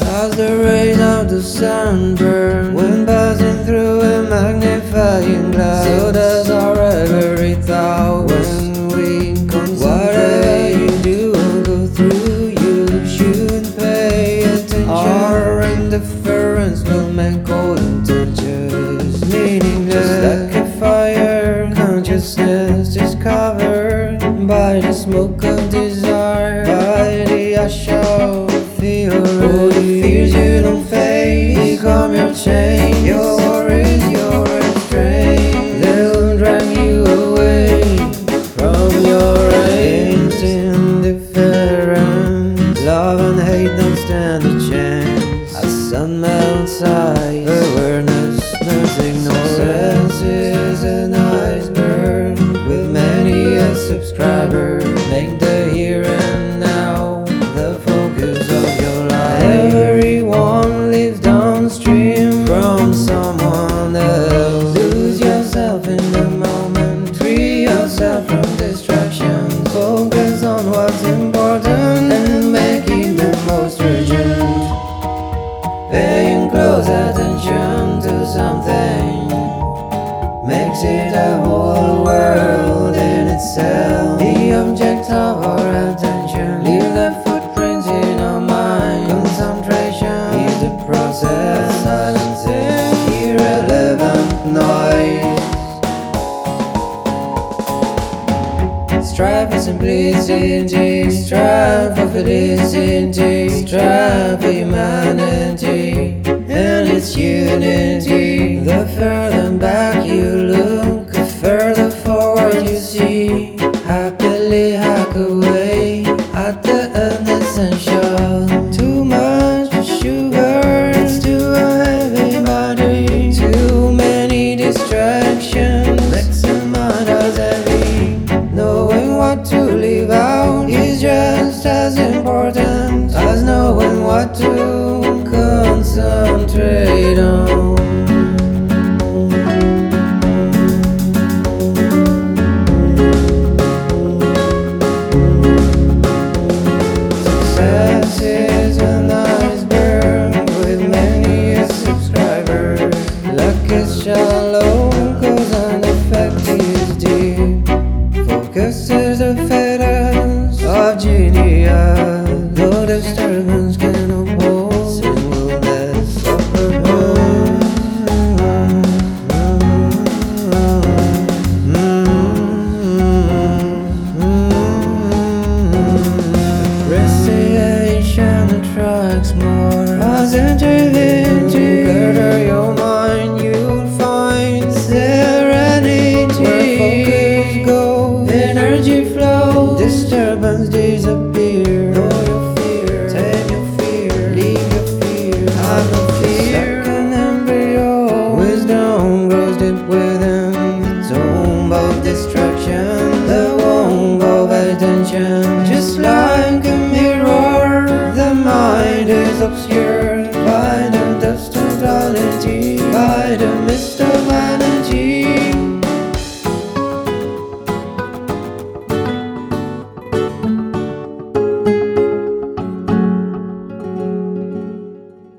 As the rays of the sun burn When passing through a magnifying glass. So does our every thought When we concentrate. Whatever you do or go through You. Should pay attention. Our indifference will make all intentions meaningless. Just like a fire Consciousness is covered By the smoke of desire. By the ash fear All the fears you don't face Become your chain Your worries, your restraint. They'll drag you away From your aims Indifference. Love and hate don't stand a chance. As sun melts ice. Awareness, nothing Success is an iceberg. With many a subscriber Make the here it a whole world in itself. The object of our attention leave the footprints in our mind. Concentration is the process, silence is irrelevant noise. Strive for simplicity, strive for felicity, strive for humanity as important as knowing what to concentrate on. Focus is the fetters of genius. Disturbance disappear. Fear, your fear, leave your fear. Fear. Embryo, wisdom grows deep within the of distraction, the womb of attention. Just like a mirror, the mind is obscured by the dust of reality, by the